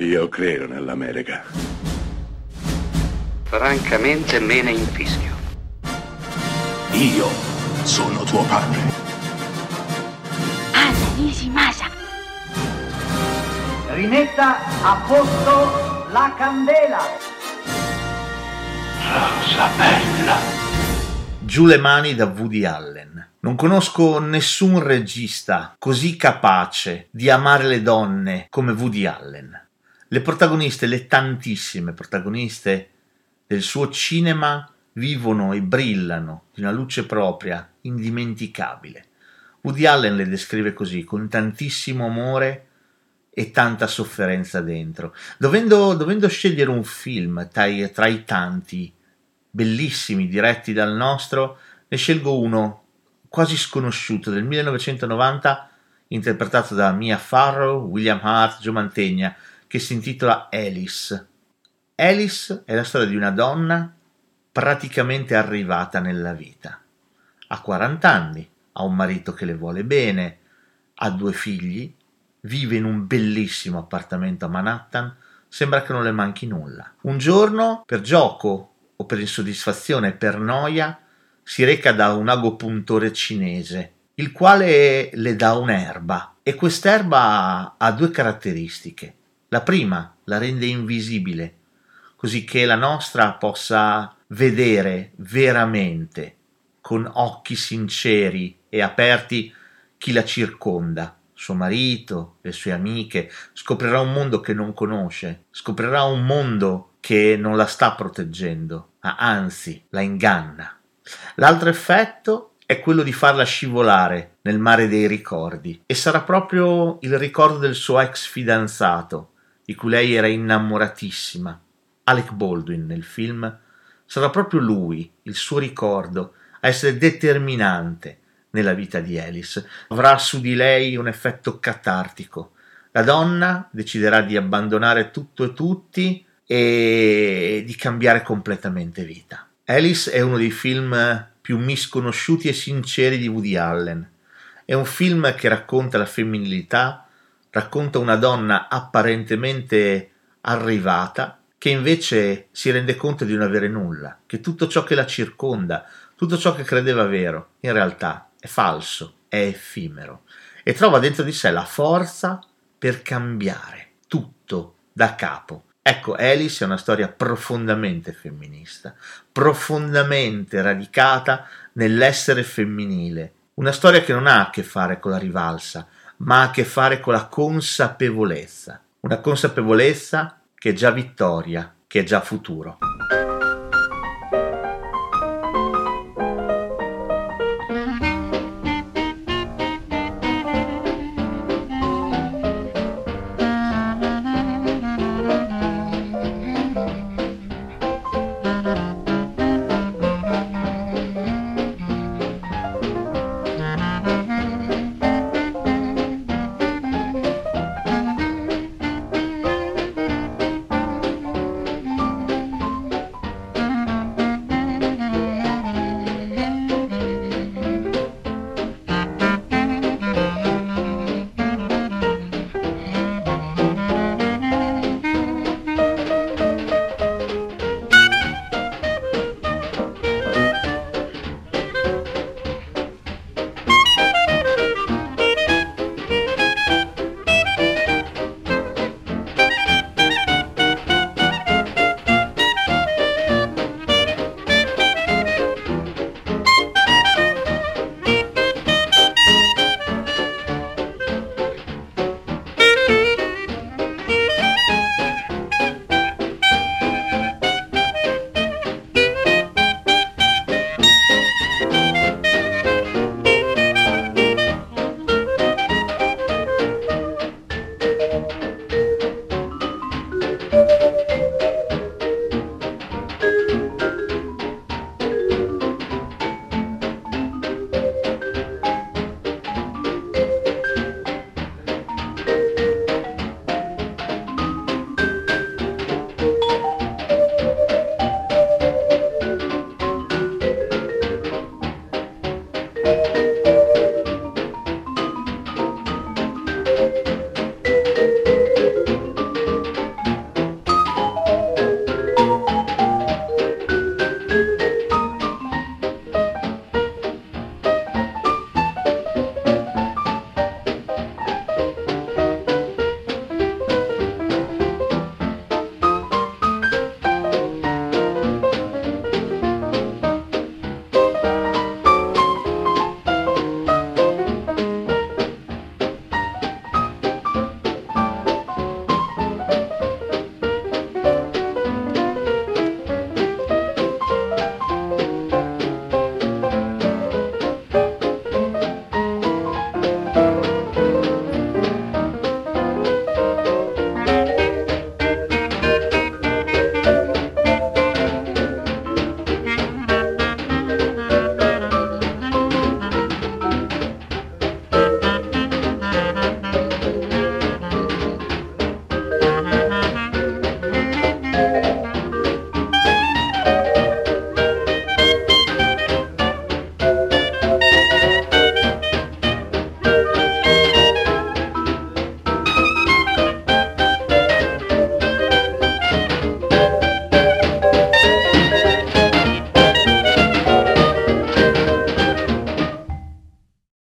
Io credo nell'America. Francamente me ne infischio. Io sono tuo padre. Anna Nishimasa. Rimetta a posto la candela. Rosa bella. Giù le mani da Woody Allen. Non conosco nessun regista così capace di amare le donne come Woody Allen. Le protagoniste, le tantissime protagoniste del suo cinema vivono e brillano di una luce propria, indimenticabile. Woody Allen le descrive così, con tantissimo amore e tanta sofferenza dentro. Dovendo, dovendo scegliere un film tra i, tra i tanti bellissimi diretti dal nostro, ne scelgo uno quasi sconosciuto del 1990 interpretato da Mia Farrow, William Hart, Joe Mantegna, che si intitola Alice. Alice è la storia di una donna praticamente arrivata nella vita. Ha 40 anni, ha un marito che le vuole bene, ha due figli, vive in un bellissimo appartamento a Manhattan, sembra che non le manchi nulla. Un giorno, per gioco o per insoddisfazione, per noia, si reca da un agopuntore cinese, il quale le dà un'erba e quest'erba ha due caratteristiche. La prima la rende invisibile, così che la nostra possa vedere veramente con occhi sinceri e aperti chi la circonda, suo marito, le sue amiche, scoprirà un mondo che non conosce, scoprirà un mondo che non la sta proteggendo, ma anzi la inganna. L'altro effetto è quello di farla scivolare nel mare dei ricordi. E sarà proprio il ricordo del suo ex fidanzato, di cui lei era innamoratissima. Alec Baldwin nel film sarà proprio lui, il suo ricordo, a essere determinante nella vita di Alice. Avrà su di lei un effetto catartico. La donna deciderà di abbandonare tutto e tutti e di cambiare completamente vita. Alice è uno dei film più misconosciuti e sinceri di Woody Allen. È un film che racconta la femminilità, racconta una donna apparentemente arrivata che invece si rende conto di non avere nulla, che tutto ciò che la circonda, tutto ciò che credeva vero, in realtà è falso, è effimero e trova dentro di sé la forza per cambiare tutto da capo. Ecco, Alice è una storia profondamente femminista, profondamente radicata nell'essere femminile, una storia che non ha a che fare con la rivalsa, ma ha a che fare con la consapevolezza, una consapevolezza che è già vittoria, che è già futuro.